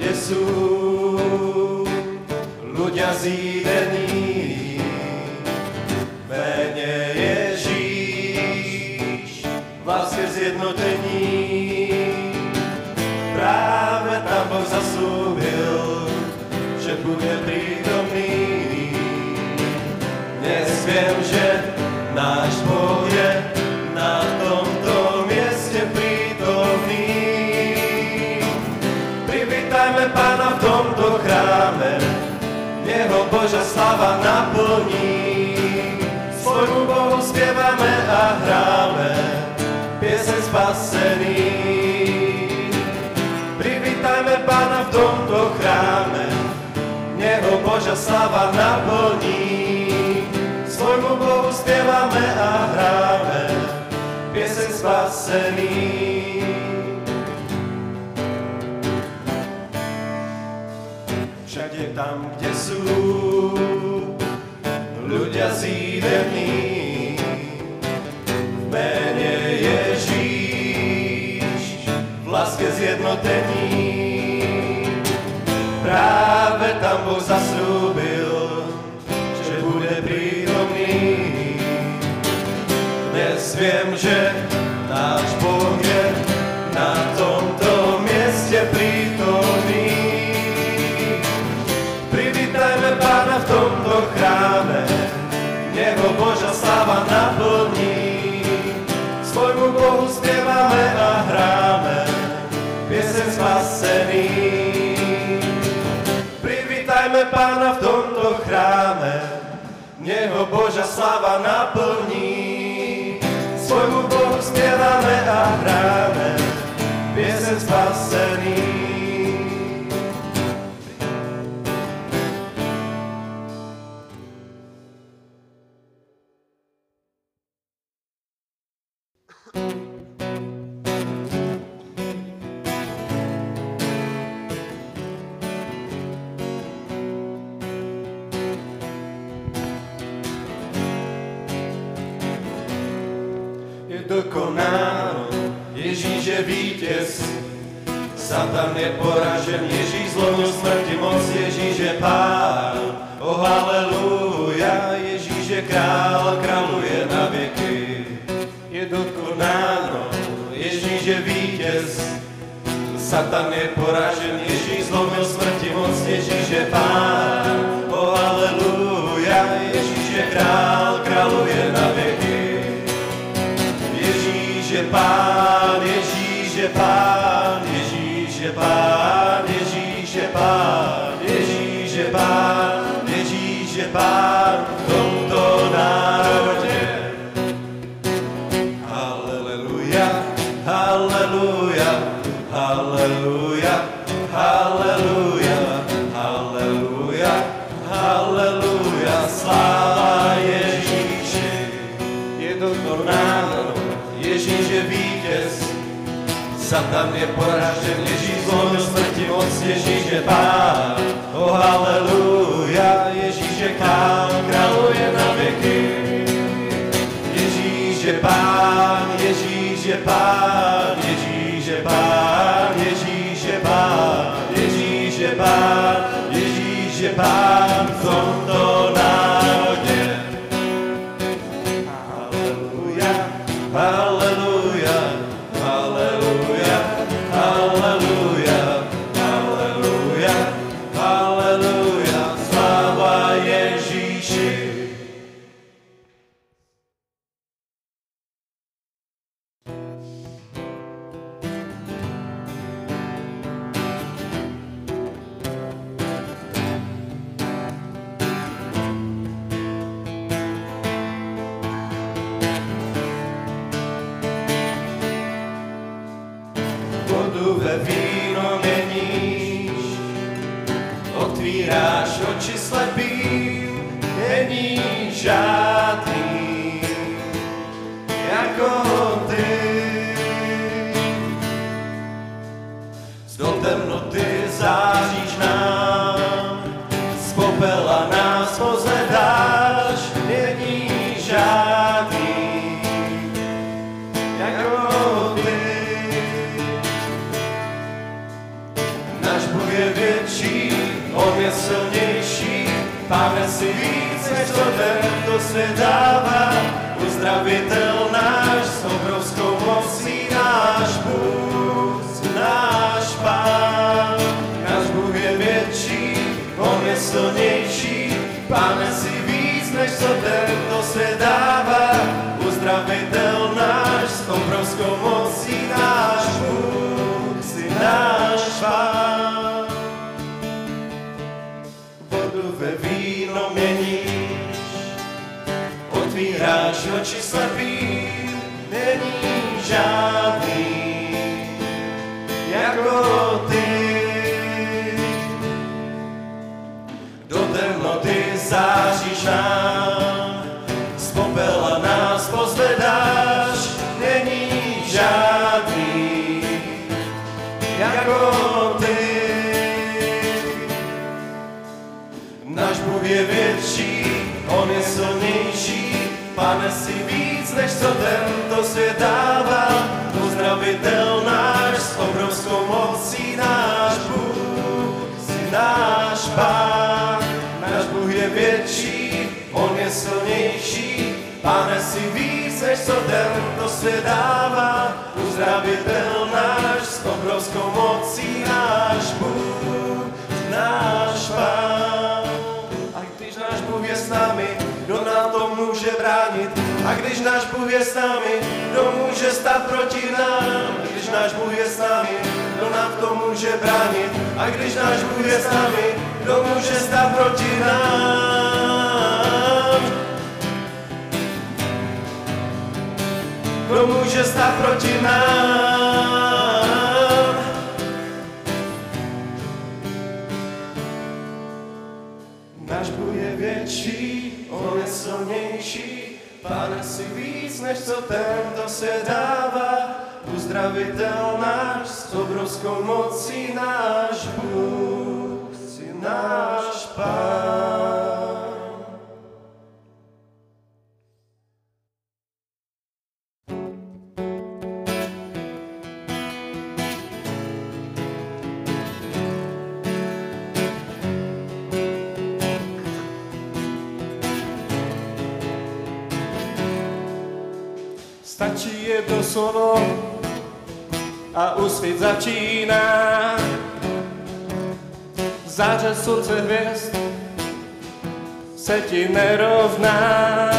Jesu, ľudia zídu. Boža slava naplní. Svojmu Bohu zpěváme a hráme pěseň spasený. Privítajme Pána v tomto chráme, jeho Boža slava naplní. Svojmu Bohu zpěváme a hráme pěseň spasený. sú ľudia zídení v mene Ježíš v láske zjednotení. Právě tam Boh zaslúbil že bude prítomný dnes viem, že Božia sláva naplní. Svojmu Bohu zpěváme a hráme pěseň spasený. Privítajme Pána v tomto chráme, něho Božia sláva naplní. Svojmu Bohu zpěváme a hráme pěseň spasený. Cieszycie Pan. Svět dává. Uzdravitel náš, s obrovskou mocí náš Bůh, si náš Pán. Vodu ve víno měníš, otvíráš oči slepým, není žádný jako ty. Do temnoty záříš nám, Uzdravitel náš, s obrovskou mocí náš Bůh, si náš Pán. Náš Bůh je větší, On je silnější, Pane si víc, než co tento svět dává. Uzdravitel náš, s obrovskou mocí náš Bůh, náš Pán. A když náš Bůh je s námi, kdo nám to může bránit? A když náš Bůh je s námi, kdo může stát proti nám? Když náš Bůh je s námi, kdo nám to může bránit? A když náš Bůh je s námi, kdo může stát proti nám? Kdo může stát proti nám? Náš Bůh je větší, On je silnější, Pane si víc, než co tento svět dává. Uzdravitel náš, s obrovskou mocí náš Bůh, si náš Pán. Stačí jedno slovo a úsvit začíná. Záře slunce hvězd se ti nerovná.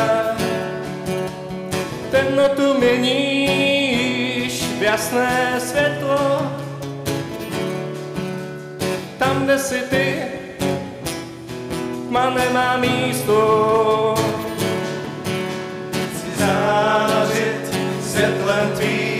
Temnotu měníš v jasné světlo. Tam, kde jsi ty, tma nemá místo chci zářit Zettland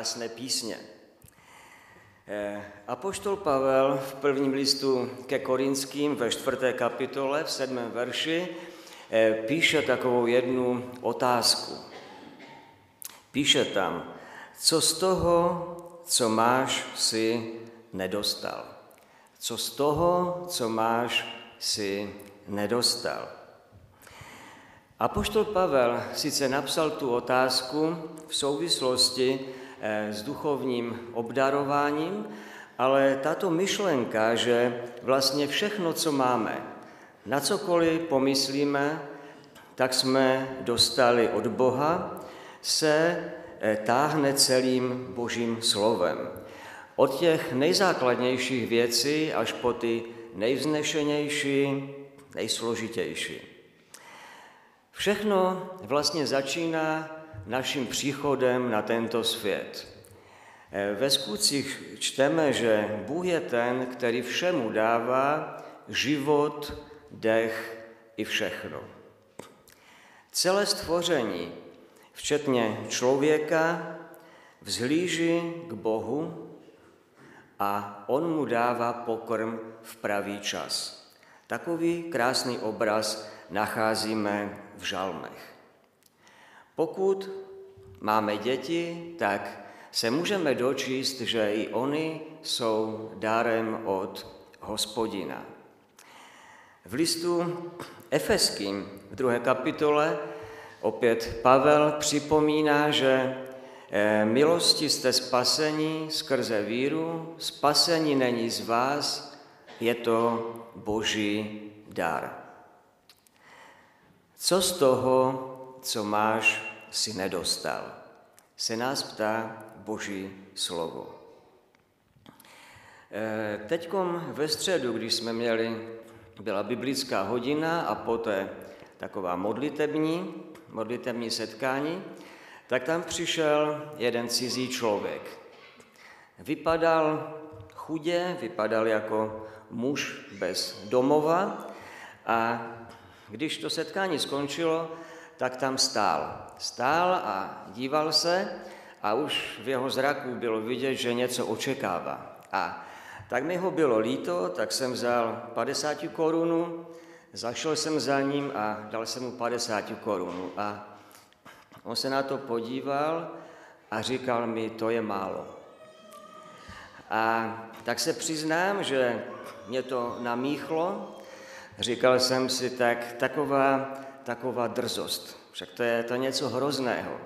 krásné písně. Eh, Apoštol Pavel v prvním listu ke Korinským ve čtvrté kapitole v sedmém verši eh, píše takovou jednu otázku. Píše tam, co z toho, co máš, si nedostal. Co z toho, co máš, si nedostal. Apoštol Pavel sice napsal tu otázku v souvislosti s duchovním obdarováním, ale tato myšlenka, že vlastně všechno, co máme, na cokoliv pomyslíme, tak jsme dostali od Boha, se eh, táhne celým božím slovem. Od těch nejzákladnějších věcí až po ty nejvznešenější, nejsložitější. Všechno vlastně začíná naším příchodem na tento svět. Eh, Ve skutcích čteme, že Bůh je ten, který všemu dává život, dech i všechno. Celé stvoření, včetně člověka, vzhlíží k Bohu a on mu dává pokrm v pravý čas. Takový krásný obraz nacházíme v žalmech. Pokud máme děti, tak se můžeme dočíst, že i oni jsou dárem od hospodina. V listu Efeským v druhé kapitole opět Pavel připomíná, že eh, milosti jste spasení skrze víru, spasení není z vás, je to boží dar. Co z toho, co máš, si nedostal? Se nás ptá Boží slovo. Teď ve středu, když jsme měli, byla biblická hodina a poté taková modlitební, modlitební setkání, tak tam přišel jeden cizí člověk. Vypadal chudě, vypadal jako muž bez domova a když to setkání skončilo, tak tam stál. Stál a díval se a už v jeho zraku bylo vidět, že něco očekává. A tak mi ho bylo líto, tak jsem vzal 50 korunu, zašel jsem za ním a dal jsem mu 50 korunu. A on se na to podíval a říkal mi, to je málo. A tak se přiznám, že mě to namíchlo, Říkal jsem si, tak taková, taková drzost, však to je to něco hrozného.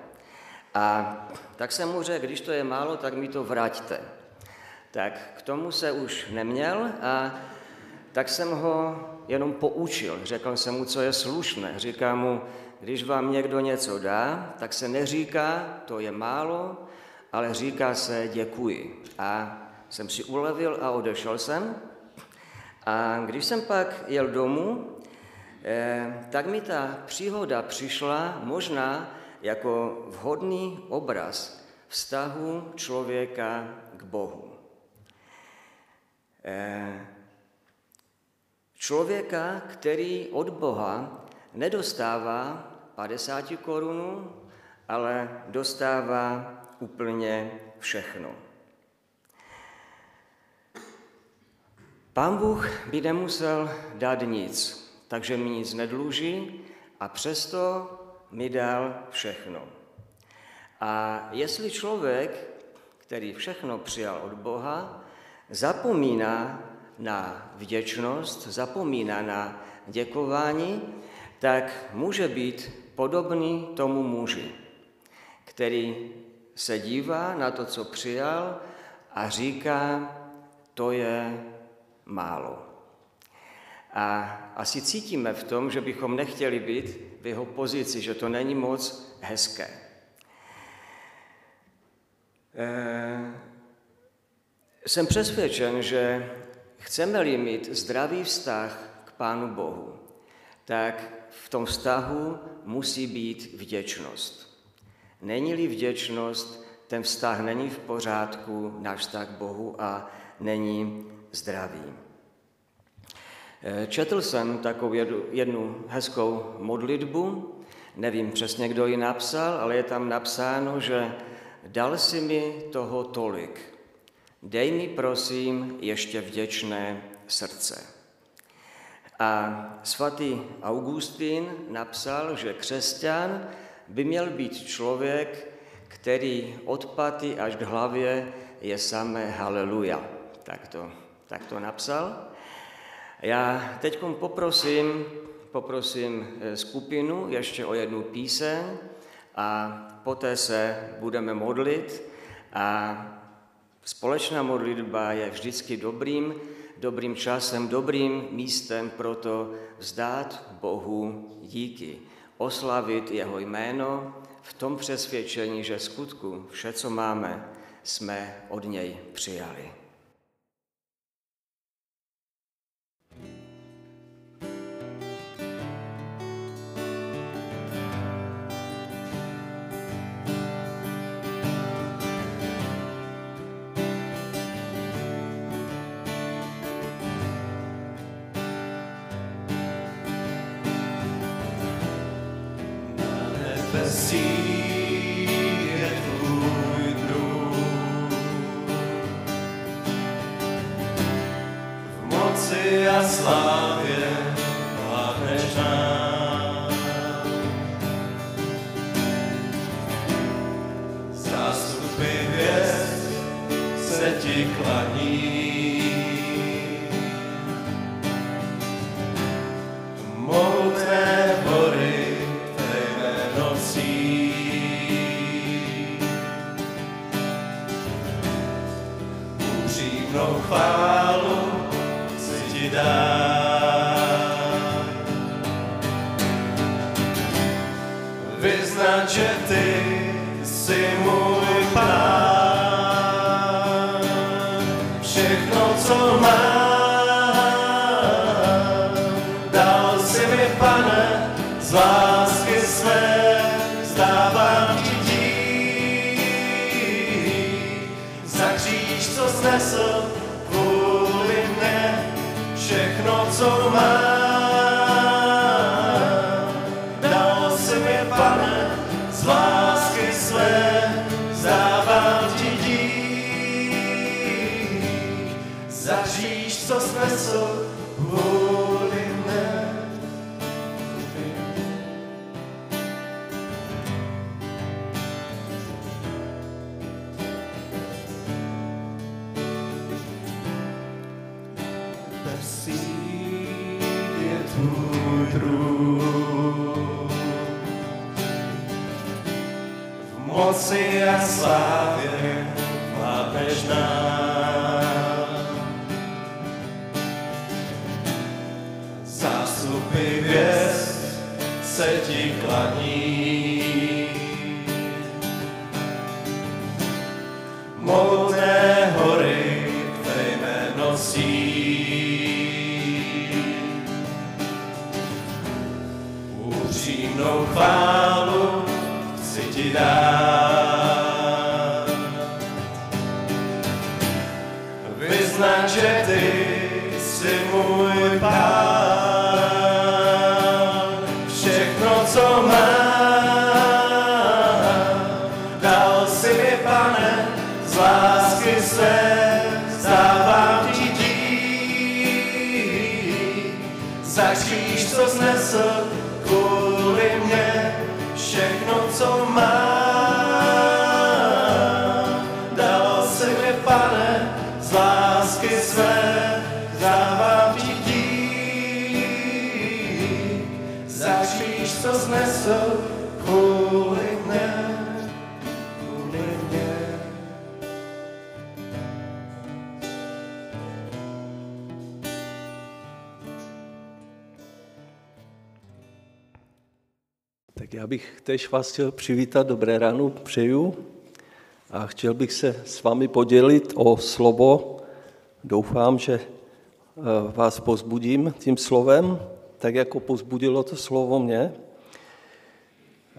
A tak jsem mu řekl, když to je málo, tak mi to vraťte. Tak k tomu se už neměl a tak jsem ho jenom poučil. Řekl jsem mu, co je slušné. Říkám mu, když vám někdo něco dá, tak se neříká, to je málo, ale říká se děkuji. A jsem si ulevil a odešel jsem. A když jsem pak jel domů, tak mi ta příhoda přišla možná jako vhodný obraz vztahu člověka k Bohu. Eh, člověka, který od Boha nedostává 50 korunu, ale dostává úplně všechno. Pán Bůh by nemusel dát nic, takže mi nic nedluží a přesto mi dal všechno. A jestli člověk, který všechno přijal od Boha, zapomíná na vděčnost, zapomíná na děkování, tak může být podobný tomu muži. který se dívá na to, co přijal a říká, to je málo. A asi cítíme v tom, že bychom nechtěli být v jeho pozici, že to není moc hezké. E, jsem přesvědčen, že chceme-li mít zdravý vztah k Pánu Bohu, tak v tom vztahu musí být vděčnost. Není-li vděčnost, ten vztah není v pořádku, náš vztah k Bohu a není zdravý. Eh, četl jsem takovou jednu hezkou modlitbu, nevím přesně, kdo ji napsal, ale je tam napsáno, že dal si mi toho tolik. Dej mi prosím ještě vděčné srdce. A svatý Augustín napsal, že křesťan by měl být člověk, který od paty až k hlavě je samé haleluja. Tak to, tak to napsal. Já teď poprosím, poprosím eh, skupinu ještě o jednu píseň a poté se budeme modlit a společná modlitba je vždycky dobrým, dobrým časem, dobrým místem pro to vzdát Bohu díky, oslavit jeho jméno v tom přesvědčení, že skutku vše, co máme, jsme od něj přijali. Love. Christos vessel, holy man. Persilie tu Tak já bych tež vás chtěl přivítat, dobré ráno přeju a chtěl bych se s vámi podělit o slovo. Doufám, že eh, vás pozbudím tím slovem, tak jako pozbudilo to slovo mě.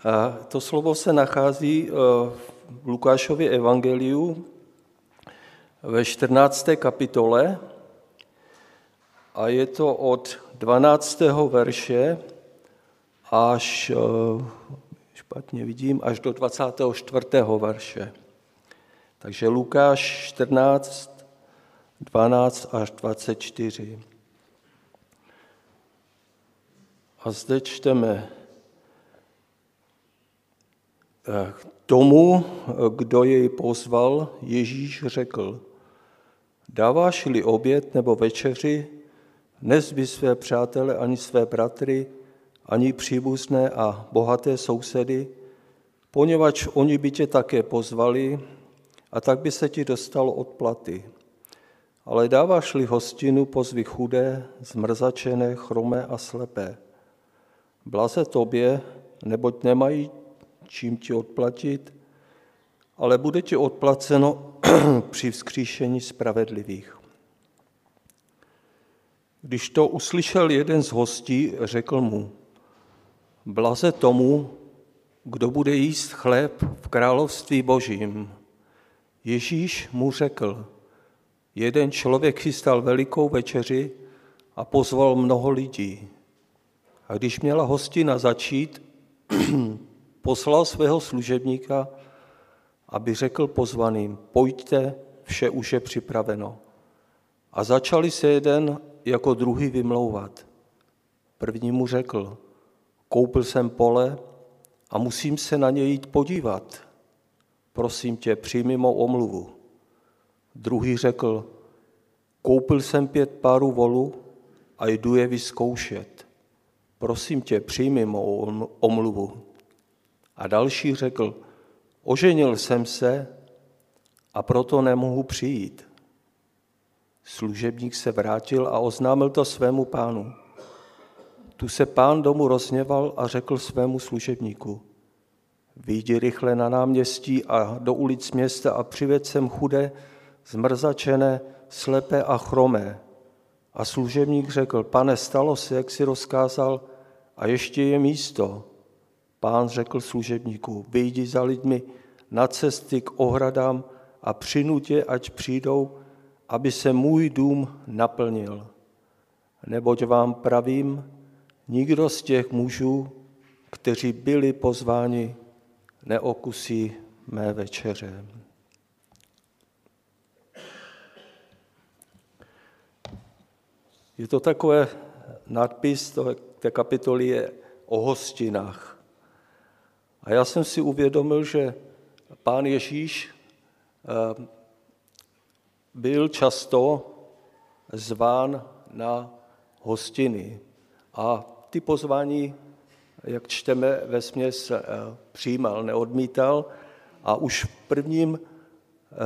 A to slovo se nachází eh, v Lukášově evangeliu ve 14. kapitole a je to od 12. verše až, eh, špatně vidím, až do 24. verše. Takže Lukáš 14, 12 až 24. A zde čteme eh, tomu, kdo jej pozval, Ježíš řekl, dáváš-li oběd nebo večeři, nezby své přátele ani své bratry, ani příbuzné a bohaté sousedy, poněvadž oni by tě také pozvali a tak by se ti dostalo odplaty. Ale dáváš-li hostinu, pozvi chudé, zmrzačené, chromé a slepé. Blaze tobě, neboť nemají čím ti odplatit, ale bude ti odplaceno při vzkříšení spravedlivých. Když to uslyšel jeden z hostí, řekl mu, blaze tomu, kdo bude jíst chléb v království božím. Ježíš mu řekl, jeden člověk chystal velikou večeři a pozval mnoho lidí. A když měla hostina začít, poslal svého služebníka, aby řekl pozvaným, pojďte, vše už je připraveno. A začali se jeden jako druhý vymlouvat. První mu řekl, koupil jsem pole a musím se na něj jít podívat. Prosím tě, přijmi mou omluvu. Druhý řekl, koupil jsem pět párů volu a jdu je vyzkoušet. Prosím tě, přijmi mou omluvu. A další řekl, oženil jsem se a proto nemohu přijít. Služebník se vrátil a oznámil to svému pánu. Tu se pán domu rozněval a řekl svému služebníku, vyjdi rychle na náměstí a do ulic města a přived sem chudé, zmrzačené, slepé a chromé. A služebník řekl, pane, stalo se, jak si rozkázal, a ještě je místo. Pán řekl služebníku, vyjdi za lidmi na cesty k ohradám a přinutě, ať přijdou, aby se můj dům naplnil. Neboť vám pravím, nikdo z těch mužů, kteří byli pozváni, neokusí mé večeře. Je to takové nadpis té kapitoly je o hostinách. A já jsem si uvědomil, že pán Ježíš eh, byl často zván na hostiny. A ty pozvání, jak čteme ve směs, eh, přijímal, neodmítal. A už v prvním, eh,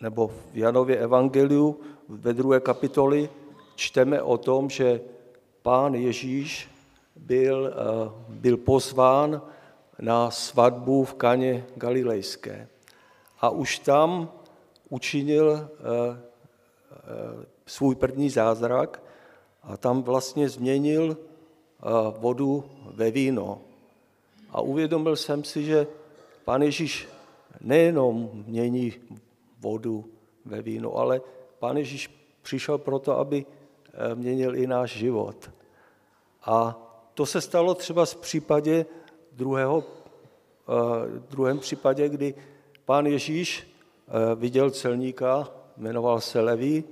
nebo v Janově evangeliu ve druhé kapitoli čteme o tom, že pán Ježíš byl, byl pozván na svatbu v Kaně Galilejské. A už tam učinil eh, eh, svůj první zázrak a tam vlastně změnil eh, vodu ve víno. A uvědomil jsem si, že pán Ježíš nejenom mění vodu ve víno, ale pán Ježíš přišel proto, aby měnil i náš život. A to se stalo třeba v případě druhého, v druhém případě, kdy pán Ježíš Eh, viděl celníka, jmenoval se Leví,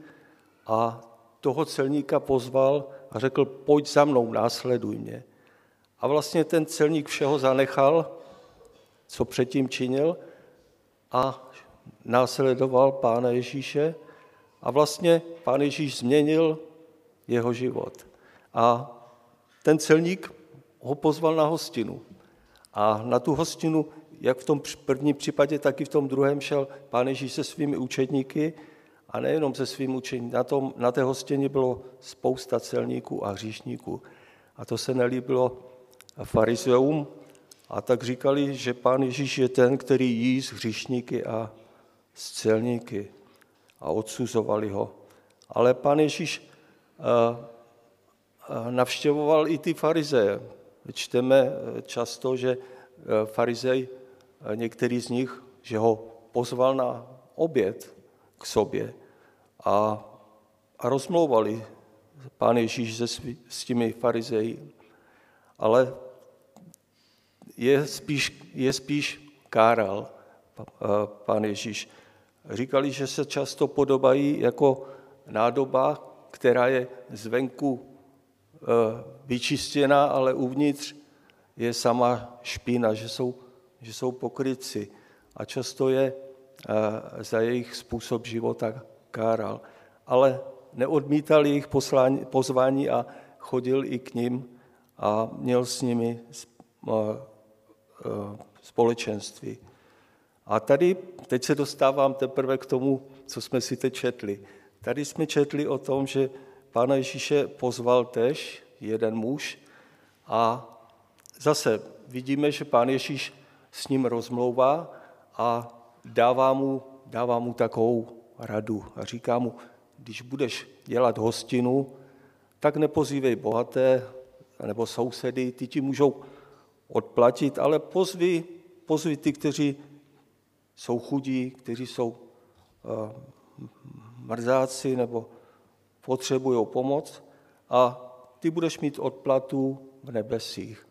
a toho celníka pozval a řekl, pojď za mnou, následuj mě. A vlastně ten celník všeho zanechal, co předtím činil, a následoval Pána Ježíše a vlastně Pán Ježíš změnil jeho život. A ten celník ho pozval na hostinu. A na tu hostinu jak v tom prvním případě, tak i v tom druhém šel pán Ježíš se svými učedníky a nejenom se svým učením. Na, tom, na té hostěni bylo spousta celníků a hříšníků. A to se nelíbilo farizeum a tak říkali, že pán Ježíš je ten, který jí s hřišníky a s celníky a odsuzovali ho. Ale pán Ježíš navštěvoval i ty farizeje. Čteme často, že farizej, některý z nich, že ho pozval na oběd k sobě a, a rozmlouvali pán Ježíš se, s těmi farizeji. Ale je spíš, je spíš káral pán Ježíš. Říkali, že se často podobají jako nádoba, která je zvenku e, vyčistěná, ale uvnitř je sama špína, že jsou, že jsou pokryci. A často je e, za jejich způsob života káral. Ale neodmítal jejich poslání, pozvání a chodil i k ním a měl s nimi společenství. A tady, teď se dostávám teprve k tomu, co jsme si teď četli. Tady jsme četli o tom, že Pána Ježíše pozval tež jeden muž a zase vidíme, že Pán Ježíš s ním rozmlouvá a dává mu, dává mu takovou radu a říká mu, když budeš dělat hostinu, tak nepozývej bohaté nebo sousedy, ty ti můžou odplatit, ale pozvi, pozvi ty, kteří jsou chudí, kteří jsou uh, mrzáci nebo potřebují pomoc a ty budeš mít odplatu v nebesích.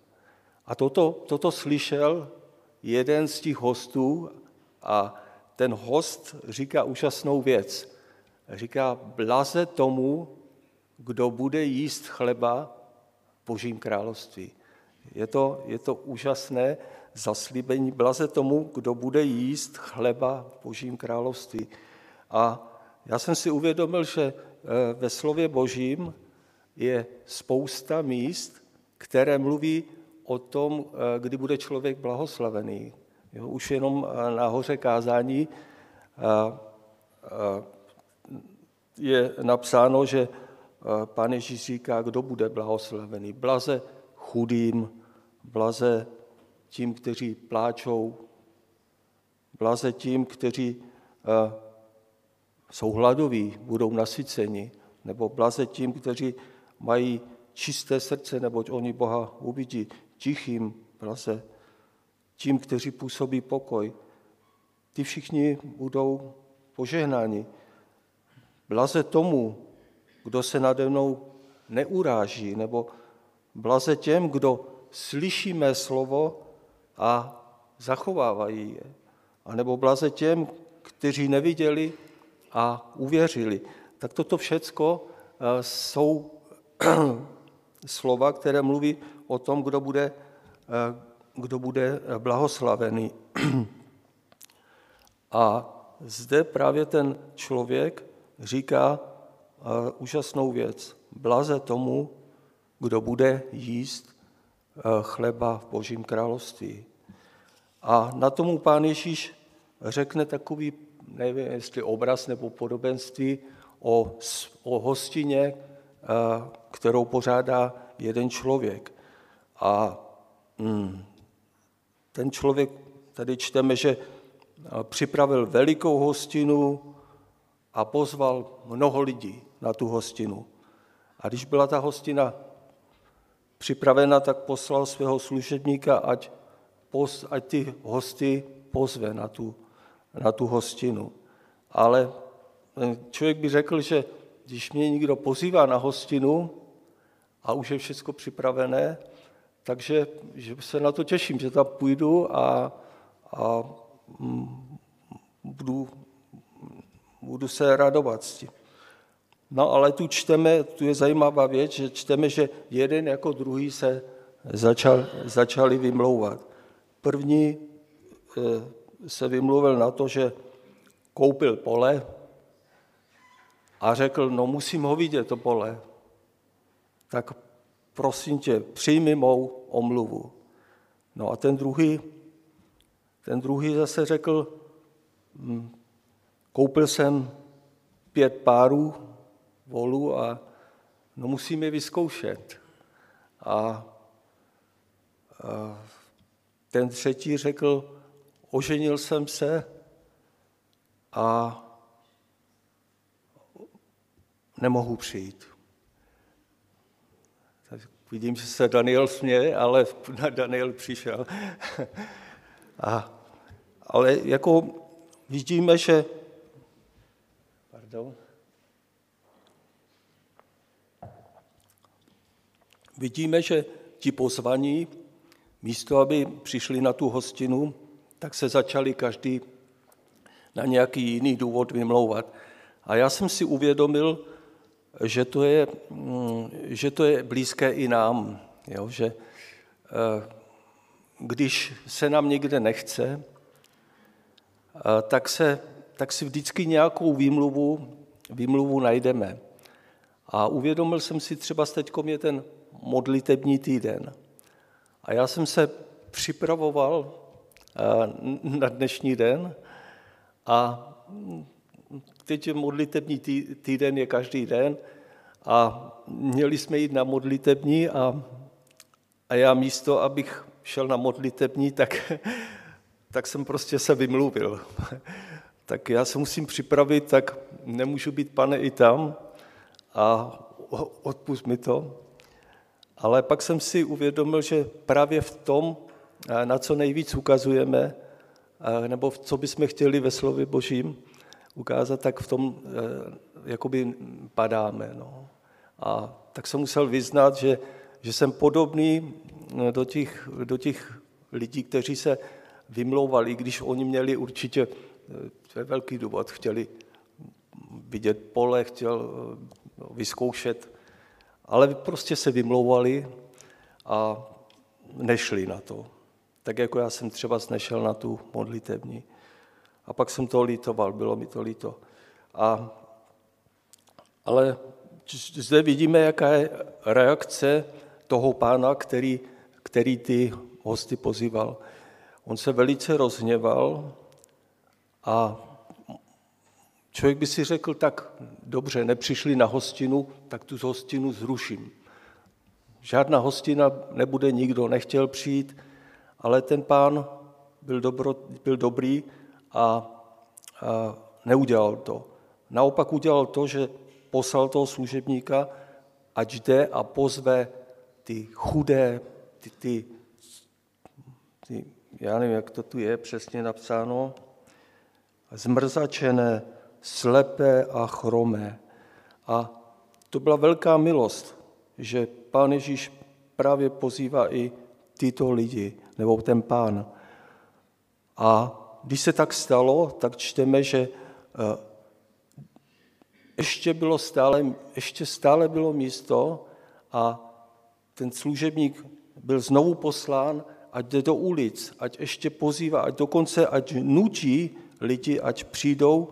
A toto, toto slyšel jeden z těch hostů a ten host říká úžasnou věc. Říká, blaze tomu, kdo bude jíst chleba v Božím království. Je to, je to úžasné zaslíbení. Blaze tomu, kdo bude jíst chleba v Božím království. A já jsem si uvědomil, že eh, ve slově Božím je spousta míst, které mluví o tom, eh, kdy bude člověk blahoslavený. Jo, už jenom eh, na hoře kázání je napsáno, že pán Ježíš říká, kdo bude blahoslavený. Blaze chudým, blaze tím, kteří pláčou, blaze tím, kteří jsou hladoví, budou nasyceni, nebo blaze tím, kteří mají čisté srdce, neboť oni Boha uvidí, tichým blaze tím, kteří působí pokoj. Ty všichni budou požehnáni. Blaze tomu, kdo se nade mnou neuráží, nebo blaze těm, kdo slyší mé slovo a zachovávají je. A nebo blaze těm, kteří neviděli a uvěřili. Tak toto všecko eh, jsou slova, které mluví o tom, kdo bude, eh, kdo bude blahoslavený. A zde právě ten člověk říká eh, úžasnou věc. Blaze tomu, kdo bude jíst chleba v Božím království. A na tomu pán Ježíš řekne takový nevím, jestli obraz nebo podobenství o, o hostině, eh, kterou pořádá jeden člověk. A mm, ten člověk, tady čteme, že eh, připravil velikou hostinu a pozval mnoho lidí na tu hostinu. A když byla ta hostina připravena, tak poslal svého služebníka, ať, ať ty hosty pozve na tu na tu hostinu. Ale člověk by řekl, že když mě někdo pozývá na hostinu a už je všechno připravené, takže že se na to těším, že tam půjdu a, a budu, budu se radovat s tím. No ale tu čteme, tu je zajímavá věc, že čteme, že jeden jako druhý se začal, začali vymlouvat. První eh, se vymluvil na to, že koupil pole a řekl, no musím ho vidět, to pole. Tak prosím tě, přijmi mou omluvu. No a ten druhý, ten druhý zase řekl, hm, koupil jsem pět párů volů a no musím je vyzkoušet. A ten třetí řekl, oženil jsem se a nemohu přijít. Vidím, že se Daniel směje, ale Daniel přišel. A, ale jako vidíme, že... Pardon. Vidíme, že ti pozvaní, místo aby přišli na tu hostinu, tak se začali každý na nějaký jiný důvod vymlouvat. A já jsem si uvědomil, že to je, mm, že to je blízké i nám, jo? že eh, když se nám někde nechce, eh, tak, se, tak si vždycky nějakou výmluvu, výmluvu najdeme. A uvědomil jsem si třeba, teď je ten modlitební týden. A já jsem se připravoval eh, na dnešní den a teď modlitební týden je každý den a měli jsme jít na modlitební a, a já místo, abych šel na modlitební, tak, tak jsem prostě se vymluvil. tak já se musím připravit, tak nemůžu být pane i tam a odpust mi to. Ale pak jsem si uvědomil, že právě v tom, na co nejvíc ukazujeme, nebo v co bychom chtěli ve slově Božím ukázat, tak v tom e, jakoby padáme. No. A tak jsem musel vyznat, že, že jsem podobný e, do těch, do těch lidí, kteří se vymlouvali, když oni měli určitě, e, to je velký důvod, chtěli vidět pole, chtěl vyzkoušet, ale prostě se vymlouvali a nešli na to. Tak jako já jsem třeba nešel na tu modlitební. A pak jsem to lítoval, bylo mi to líto. A, ale zde vidíme, jaká je reakce toho pána, který, který ty hosty pozýval. On se velice rozhněval a člověk by si řekl, tak dobře, nepřišli na hostinu, tak tu hostinu zruším. Žádná hostina nebude, nikdo nechtěl přijít, ale ten pán byl, dobro, byl dobrý a, neudělal to. Naopak udělal to, že poslal toho služebníka, ať jde a pozve ty chudé, ty, ty, ty já nevím, jak to tu je přesně napsáno, zmrzačené, slepé a chromé. A to byla velká milost, že pán Ježíš právě pozývá i tyto lidi, nebo ten pán. A když se tak stalo, tak čteme, že eh, ještě, bylo stále, ještě stále bylo místo a ten služebník byl znovu poslán, ať jde do ulic, ať ještě pozývá, ať dokonce, ať nutí lidi, ať přijdou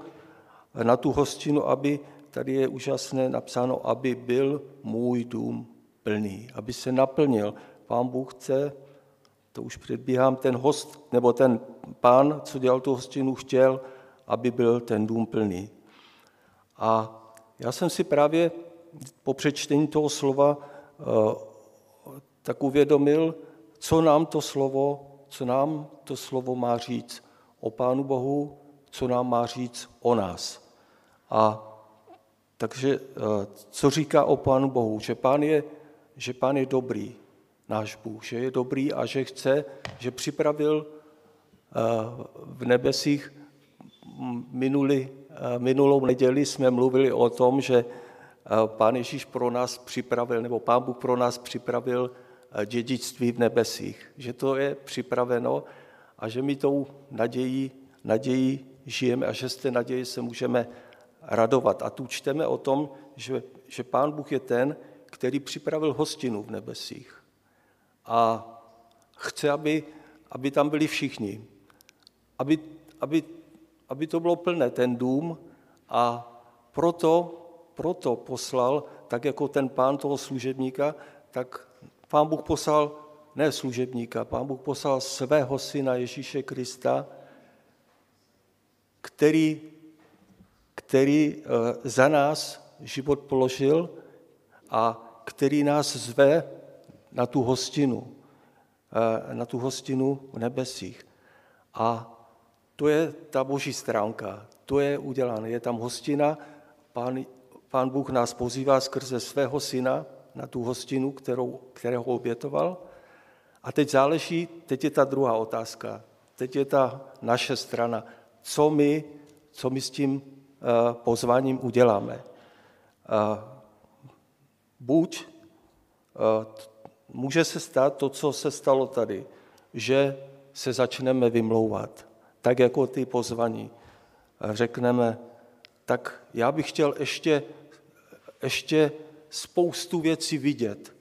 na tu hostinu, aby, tady je úžasné napsáno, aby byl můj dům plný, aby se naplnil. Pán Bůh chce, to už předbíhám, ten host, nebo ten pán, co dělal tu hostinu, chtěl, aby byl ten dům plný. A já jsem si právě po přečtení toho slova eh, tak uvědomil, co nám to slovo, co nám to slovo má říct o Pánu Bohu, co nám má říct o nás. A takže eh, co říká o Pánu Bohu? Že Pán je, že pán je dobrý, náš Bůh, že je dobrý a že chce, že připravil v nebesích minulý, eh, minulou neděli jsme mluvili o tom, že Pán Ježíš pro nás připravil, nebo Pán Bůh pro nás připravil dědictví v nebesích. Že to je připraveno a že my tou nadějí, nadějí žijeme a že z té naděje se můžeme radovat. A tu čteme o tom, že, že Pán Bůh je ten, který připravil hostinu v nebesích. A chce, aby, aby tam byli všichni. Aby, aby, aby to bylo plné, ten dům. A proto, proto poslal, tak jako ten pán toho služebníka, tak pán Bůh poslal ne služebníka, pán Bůh poslal svého syna Ježíše Krista, který který eh, za nás život položil a který nás zve na tu hostinu. na tu hostinu v nebesích. A to je ta boží stránka, to je udělané. Je tam hostina, pán, pán Bůh nás pozývá skrze svého syna na tu hostinu, kterou, kterého obětoval. A teď záleží, teď je ta druhá otázka, teď je ta naše strana, co my, co my s tím eh, pozváním uděláme. Buď eh, může se stát to, co se stalo tady, že se začneme vymlouvat, tak jako ty pozvaní. Řekneme, tak já bych chtěl ještě, ještě spoustu věcí vidět.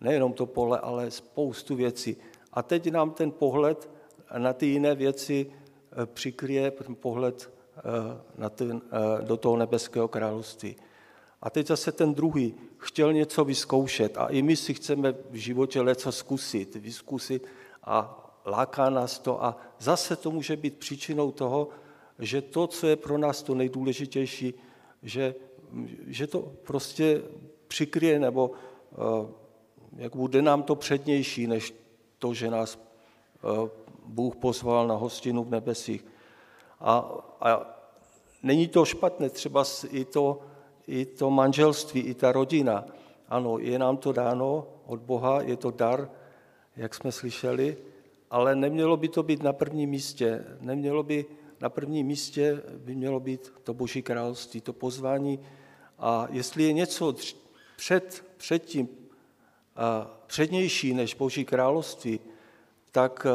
Nejenom to pole, ale spoustu věcí. A teď nám ten pohled na ty jiné věci eh, přikryje pohled eh, na ten, eh, do toho nebeského království. A teď zase ten druhý chtěl něco vyzkoušet a i my si chceme v životě něco zkusit, vyzkusit a láká nás to a zase to může být příčinou toho, že to, co je pro nás to nejdůležitější, že, že to prostě přikryje nebo jak bude nám to přednější, než to, že nás Bůh pozval na hostinu v nebesích. A, a není to špatné, třeba i to, i to manželství, i ta rodina. Ano, je nám to dáno od Boha, je to dar, jak jsme slyšeli, ale nemělo by to být na prvním místě. Nemělo by na prvním místě by mělo být to Boží království, to pozvání. A jestli je něco před, předtím přednější než Boží království, tak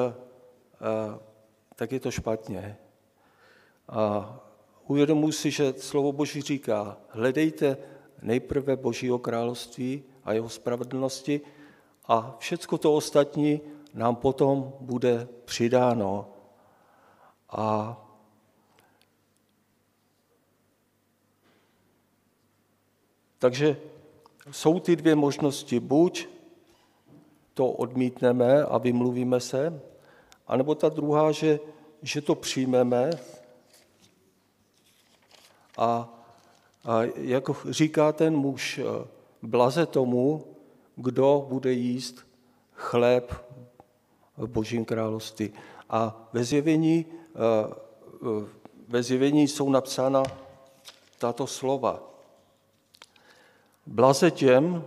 tak je to špatně. A uvědomuji si, že slovo Boží říká, hledejte nejprve Božího království a jeho spravedlnosti a všecko to ostatní nám potom bude přidáno. A takže jsou ty dvě možnosti. Buď to odmítneme a vymluvíme se, a nebo ta druhá, že, že to přijmeme a, a jak říká ten muž, blaze tomu, kdo bude jíst chléb v Božím království. A ve zjevení, ve zjevení jsou napsána tato slova. Blaze těm,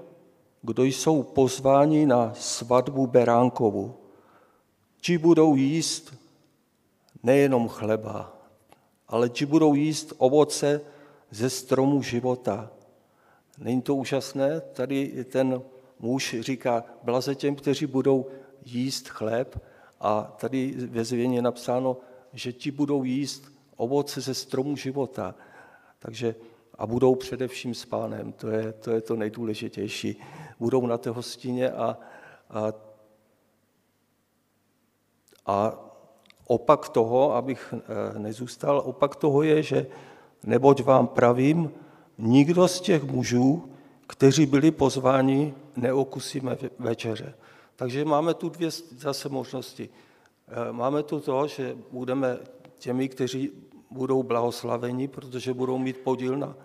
kdo jsou pozváni na svatbu Beránkovu. Ti budou jíst nejenom chleba, ale ti budou jíst ovoce ze stromu života. Není to úžasné? Tady ten muž říká, blaze těm, kteří budou jíst chléb a tady ve zvěně je napsáno, že ti budou jíst ovoce ze stromu života. Takže a budou především s pánem, to je to, je to nejdůležitější. Budou na té hostině a, a a opak toho, abych eh, nezůstal, opak toho je, že neboť vám pravím, nikdo z těch mužů, kteří byli pozváni, neokusíme večeře. Takže máme tu dvě zase možnosti. Eh, máme tu to, že budeme těmi, kteří budou blahoslaveni, protože budou mít podíl na...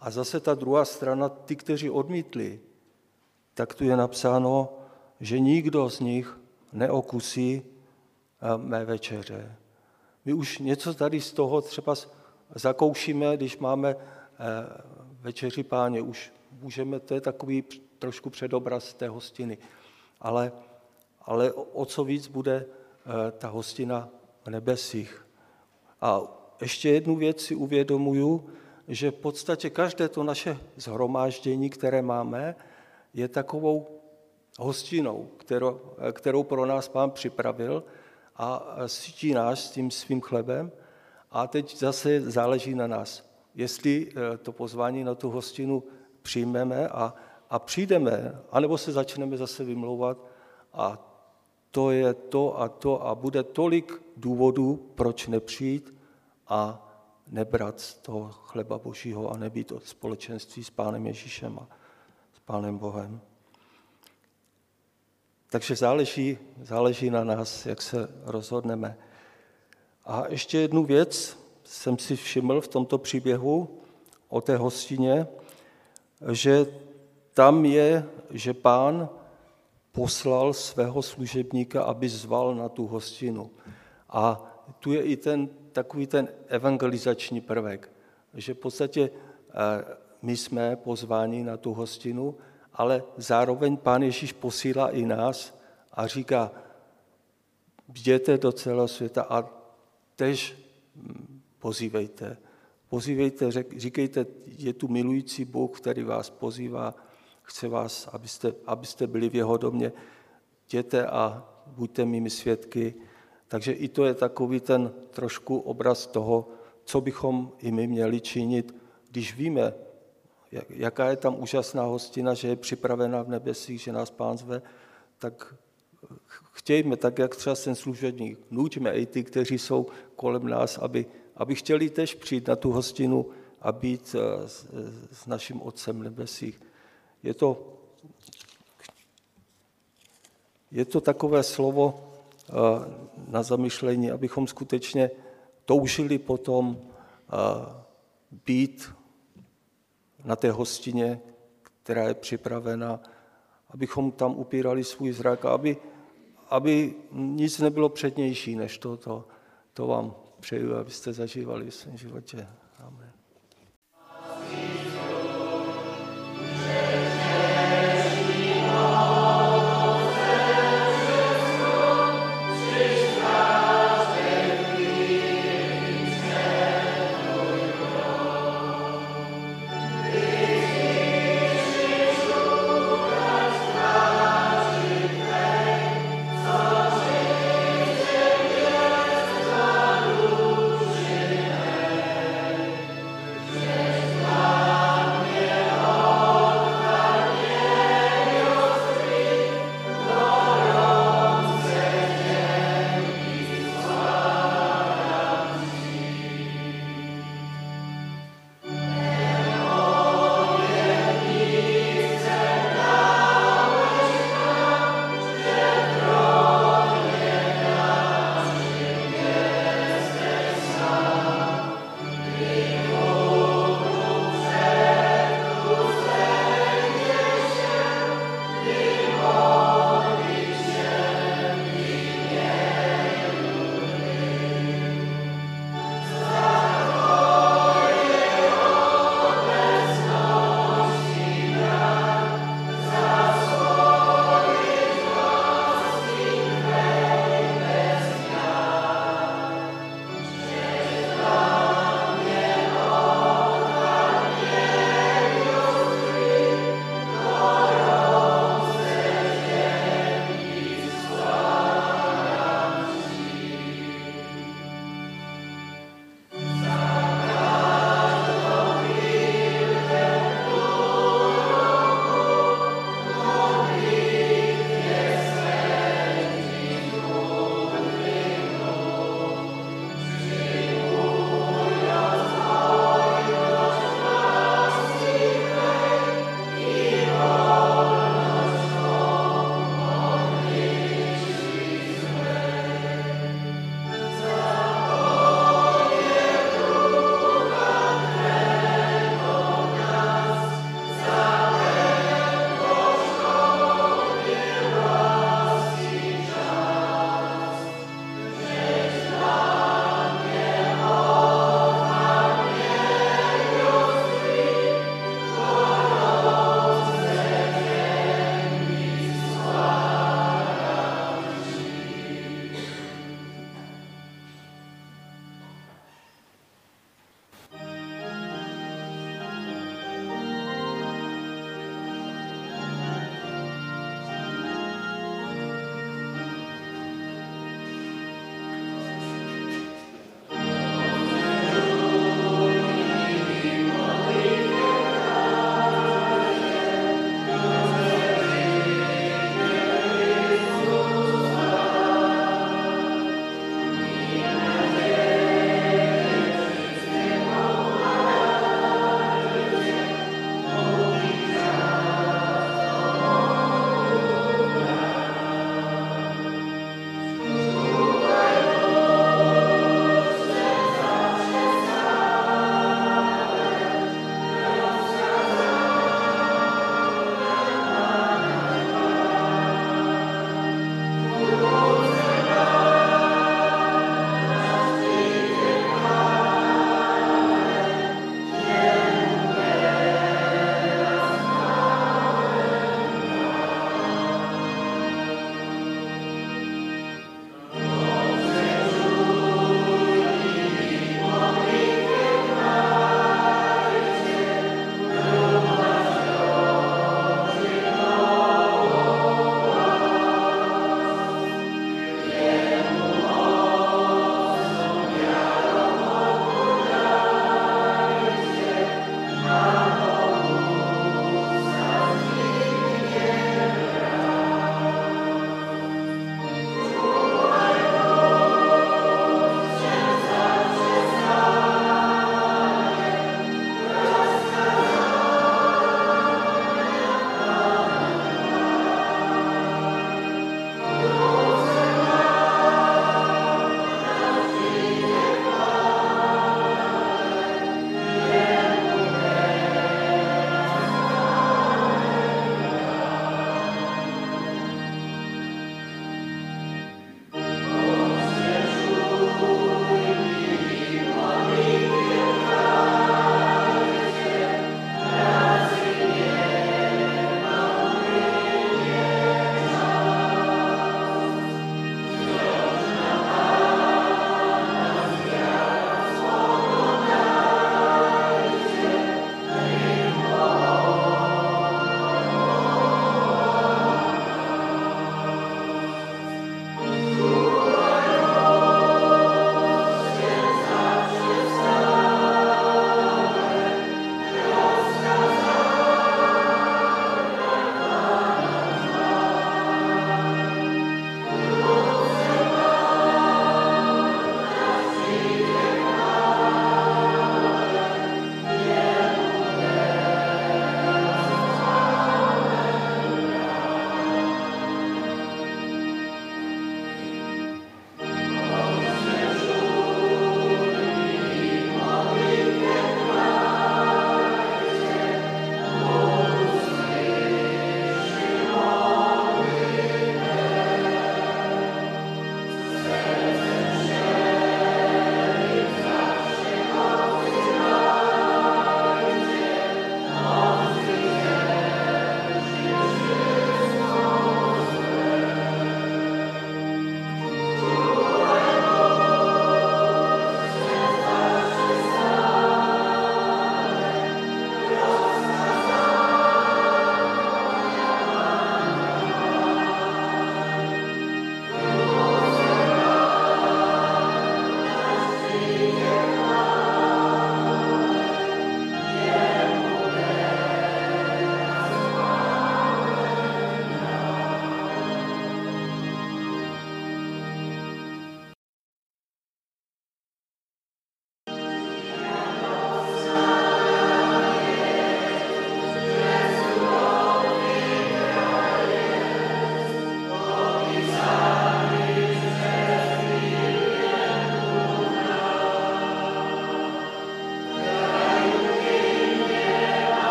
A zase ta druhá strana, ty, kteří odmítli, tak tu je napsáno, že nikdo z nich neokusí mé večeře. My už něco tady z toho třeba zakoušíme, když máme eh, večeři páně, už můžeme, to je takový trošku předobraz té hostiny. Ale, ale o co víc bude eh, ta hostina v nebesích. A ještě jednu věc si uvědomuju, že v podstatě každé to naše zhromáždění, které máme, je takovou hostinou, kterou, kterou pro nás pán připravil a sytí nás s tím svým chlebem. A teď zase záleží na nás, jestli to pozvání na tu hostinu přijmeme a, a přijdeme, anebo se začneme zase vymlouvat a to je to a to a bude tolik důvodů, proč nepřijít a nebrat z toho chleba Božího a nebýt od společenství s Pánem Ježíšem a s Pánem Bohem. Takže záleží, záleží na nás, jak se rozhodneme. A ještě jednu věc jsem si všiml v tomto příběhu o té hostině, že tam je, že pán poslal svého služebníka, aby zval na tu hostinu. A tu je i ten takový ten evangelizační prvek, že v podstatě eh, my jsme pozváni na tu hostinu, ale zároveň Pán Ježíš posílá i nás a říká, jděte do celého světa a tež hm, pozývejte. Pozývejte, říkejte, je tu milující Bůh, který vás pozývá, chce vás, abyste, abyste byli v jeho domě. Jděte a buďte mými svědky. Takže i to je takový ten trošku obraz toho, co bychom i my měli činit, když víme, jaká je tam úžasná hostina, že je připravena v nebesích, že nás pán zve, tak chtějme, tak jak třeba ten služebník, nuťme i ty, kteří jsou kolem nás, aby, aby chtěli tež přijít na tu hostinu a být eh, s, s naším Otcem nebesích. Je to, je to takové slovo eh, na zamyšlení, abychom skutečně toužili potom eh, být na té hostině, která je připravena, abychom tam upírali svůj zrak aby, aby nic nebylo přednější než to, to, to vám přeju, abyste zažívali v svém životě.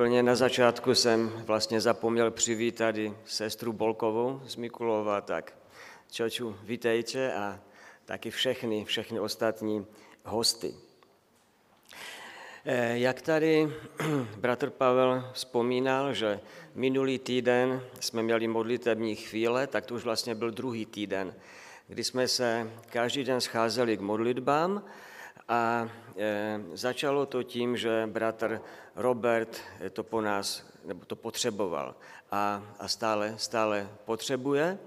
Úplně na začátku jsem vlastně zapomněl přivítat i sestru Bolkovou z Mikulova, tak čoču, vítejte a taky všechny, všechny ostatní hosty. Eh, jak tady bratr Pavel vzpomínal, že minulý týden jsme měli modlitební chvíle, tak to už vlastně byl druhý týden, kdy jsme se každý den scházeli k modlitbám a e, začalo to tím, že bratr Robert to po nás, nebo to potřeboval a, a stále, stále potřebuje.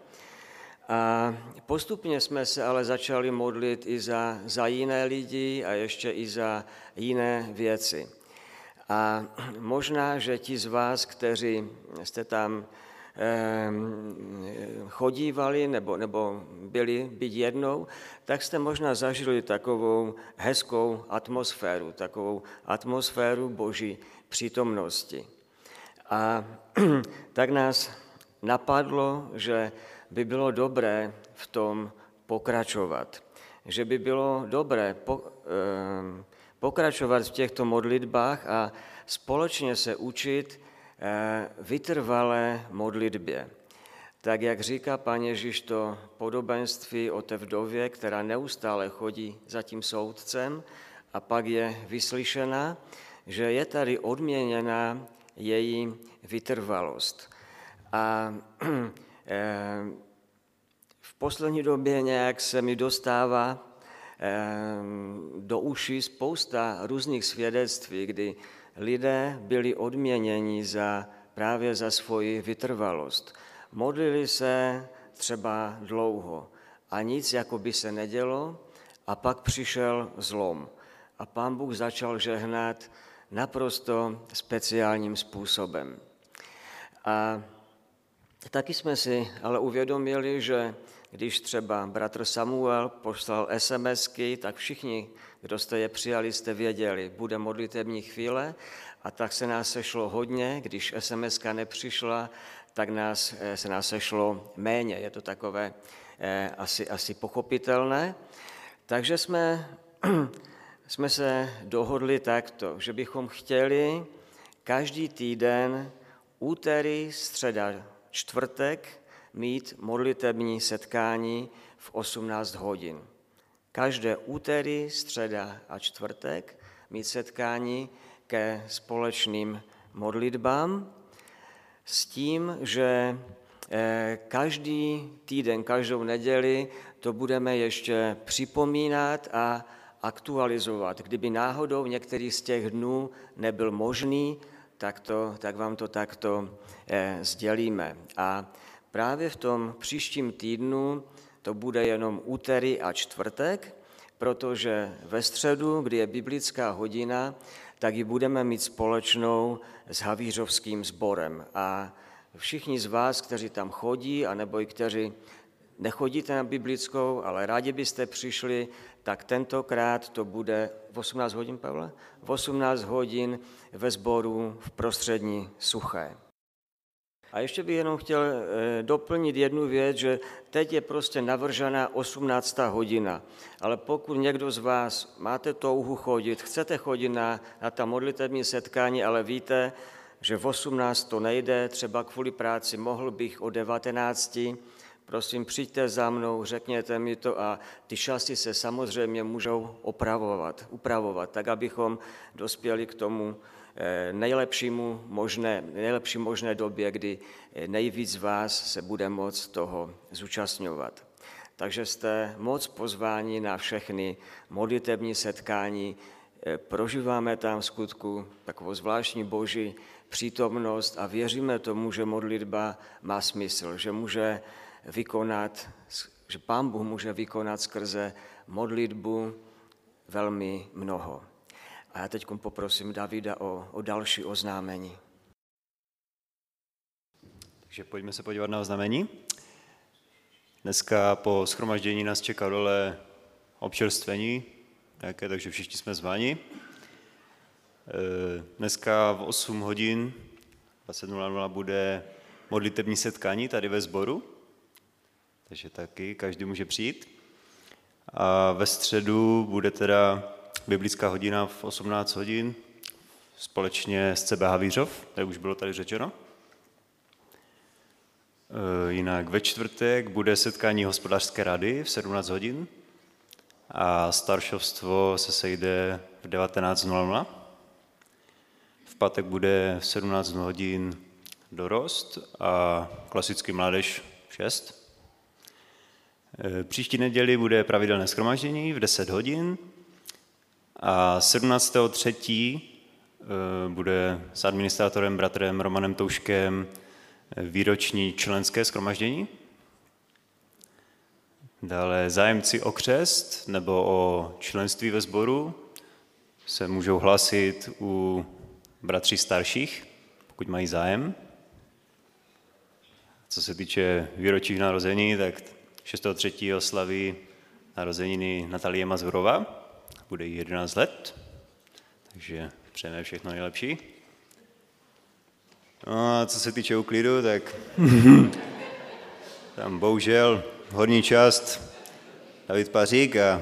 A postupně jsme se ale začali modlit i za, za jiné lidi a ještě i za jiné věci. A možná, že ti z vás, kteří jste tam chodívali nebo, nebo byli být jednou, tak jste možná zažili takovou hezkou atmosféru, takovou atmosféru boží přítomnosti. A tak nás napadlo, že by bylo dobré v tom pokračovat. Že by bylo dobré pokračovat v těchto modlitbách a společně se učit vytrvalé modlitbě. Tak jak říká pán Ježíš to podobenství o té vdově, která neustále chodí za tím soudcem a pak je vyslyšena, že je tady odměněna její vytrvalost. A eh, v poslední době nějak se mi dostává eh, do uší spousta různých svědectví, kdy lidé byli odměněni za, právě za svoji vytrvalost. Modlili se třeba dlouho a nic jako by se nedělo a pak přišel zlom. A pán Bůh začal žehnat naprosto speciálním způsobem. A taky jsme si ale uvědomili, že když třeba bratr Samuel poslal SMSky, tak všichni kdo jste je přijali, jste věděli, bude modlitební chvíle a tak se nás sešlo hodně, když sms nepřišla, tak nás, eh, se nás sešlo méně. Je to takové eh, asi, asi pochopitelné. Takže jsme, jsme se dohodli takto, že bychom chtěli každý týden úterý, středa, čtvrtek mít modlitební setkání v 18 hodin každé úterý, středa a čtvrtek mít setkání ke společným modlitbám s tím, že eh, každý týden, každou neděli to budeme ještě připomínat a aktualizovat. Kdyby náhodou některý z těch dnů nebyl možný, tak, to, tak vám to takto eh, sdělíme. A právě v tom příštím týdnu to bude jenom úterý a čtvrtek, protože ve středu, kdy je biblická hodina, tak ji budeme mít společnou s Havířovským sborem. A všichni z vás, kteří tam chodí, anebo i kteří nechodíte na biblickou, ale rádi byste přišli, tak tentokrát to bude v 18 hodin, Pavle? V 18 hodin ve sboru v prostřední Suché. A ještě bych jenom chtěl eh, doplnit jednu věc, že teď je prostě navržená 18. hodina. Ale pokud někdo z vás máte touhu chodit, chcete chodit na, na ta modlitební setkání, ale víte, že v 18 to nejde, třeba kvůli práci mohl bych o 19, prosím, přijďte za mnou, řekněte mi to a ty časy se samozřejmě můžou opravovat, upravovat, tak abychom dospěli k tomu, nejlepšímu možné, nejlepší možné době, kdy eh, nejvíc z vás se bude moct toho zúčastňovat. Takže jste moc pozváni na všechny modlitební setkání. Eh, prožíváme tam v skutku takovou zvláštní boží přítomnost a věříme tomu, že modlitba má smysl, že může vykonat, že Pán Bůh může vykonat skrze modlitbu velmi mnoho. A já teď poprosím Davida o, o další oznámení. Takže pojďme se podívat na oznámení. Dneska po schromaždění nás čeká dole občerstvení, nějaké, takže všichni jsme zváni. E, dneska v 8 hodin 20.00 bude modlitební setkání tady ve sboru, takže taky každý může přijít. A ve středu bude teda biblická hodina v 18 hodin společně s CB Havířov, jak už bylo tady řečeno. Eh, jinak ve čtvrtek bude setkání hospodářské rady v 17 hodin a staršovstvo se sejde v 19.00. V pátek bude v 17 hodin dorost a klasický mládež 6. Eh, příští neděli bude pravidelné schromaždění v 10 hodin a 17.3. Eh, bude s administrátorem bratrem Romanem Touškem výroční členské schromaždění. Dále zájemci o křest nebo o členství ve sboru se můžou hlásit u bratří starších, pokud mají zájem. Co se týče výročích narození, tak 6.3. oslaví narozeniny Natalie Mazurova, bude jí 11 let, takže přejeme všechno nejlepší. No a co se týče uklidu, tak tam bohužel horní část David Pařík a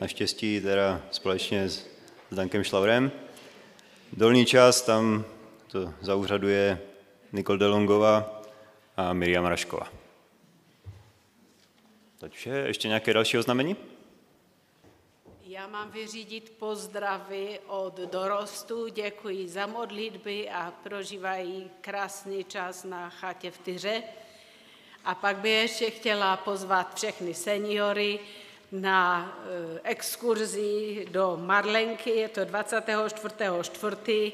naštěstí teda společně s Dankem Šlavrem. Dolní část tam to zaúřaduje Nikol Delongova a Miriam Raškova. Takže ještě nějaké další oznámení? Já mám vyřídit pozdravy od dorostu, děkuji za modlitby a prožívají krásný čas na chatě v Tyře. A pak bych ještě chtěla pozvat všechny seniory na eh, exkurzi do Marlenky, je to 24.4.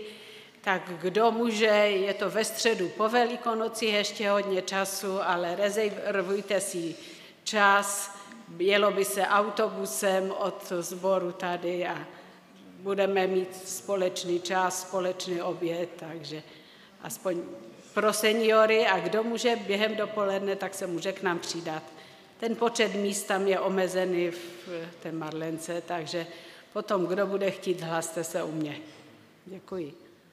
Tak kdo může, je to ve středu po Velikonoci, ještě hodně času, ale rezervujte si čas, jelo by se autobusem od sboru tady a budeme mít společný čas, společný oběd, takže aspoň pro seniory a kdo může během dopoledne, tak se může k nám přidat. Ten počet míst tam je omezený v té Marlence, takže potom, kdo bude chtít, hlaste se u mě. Děkuji.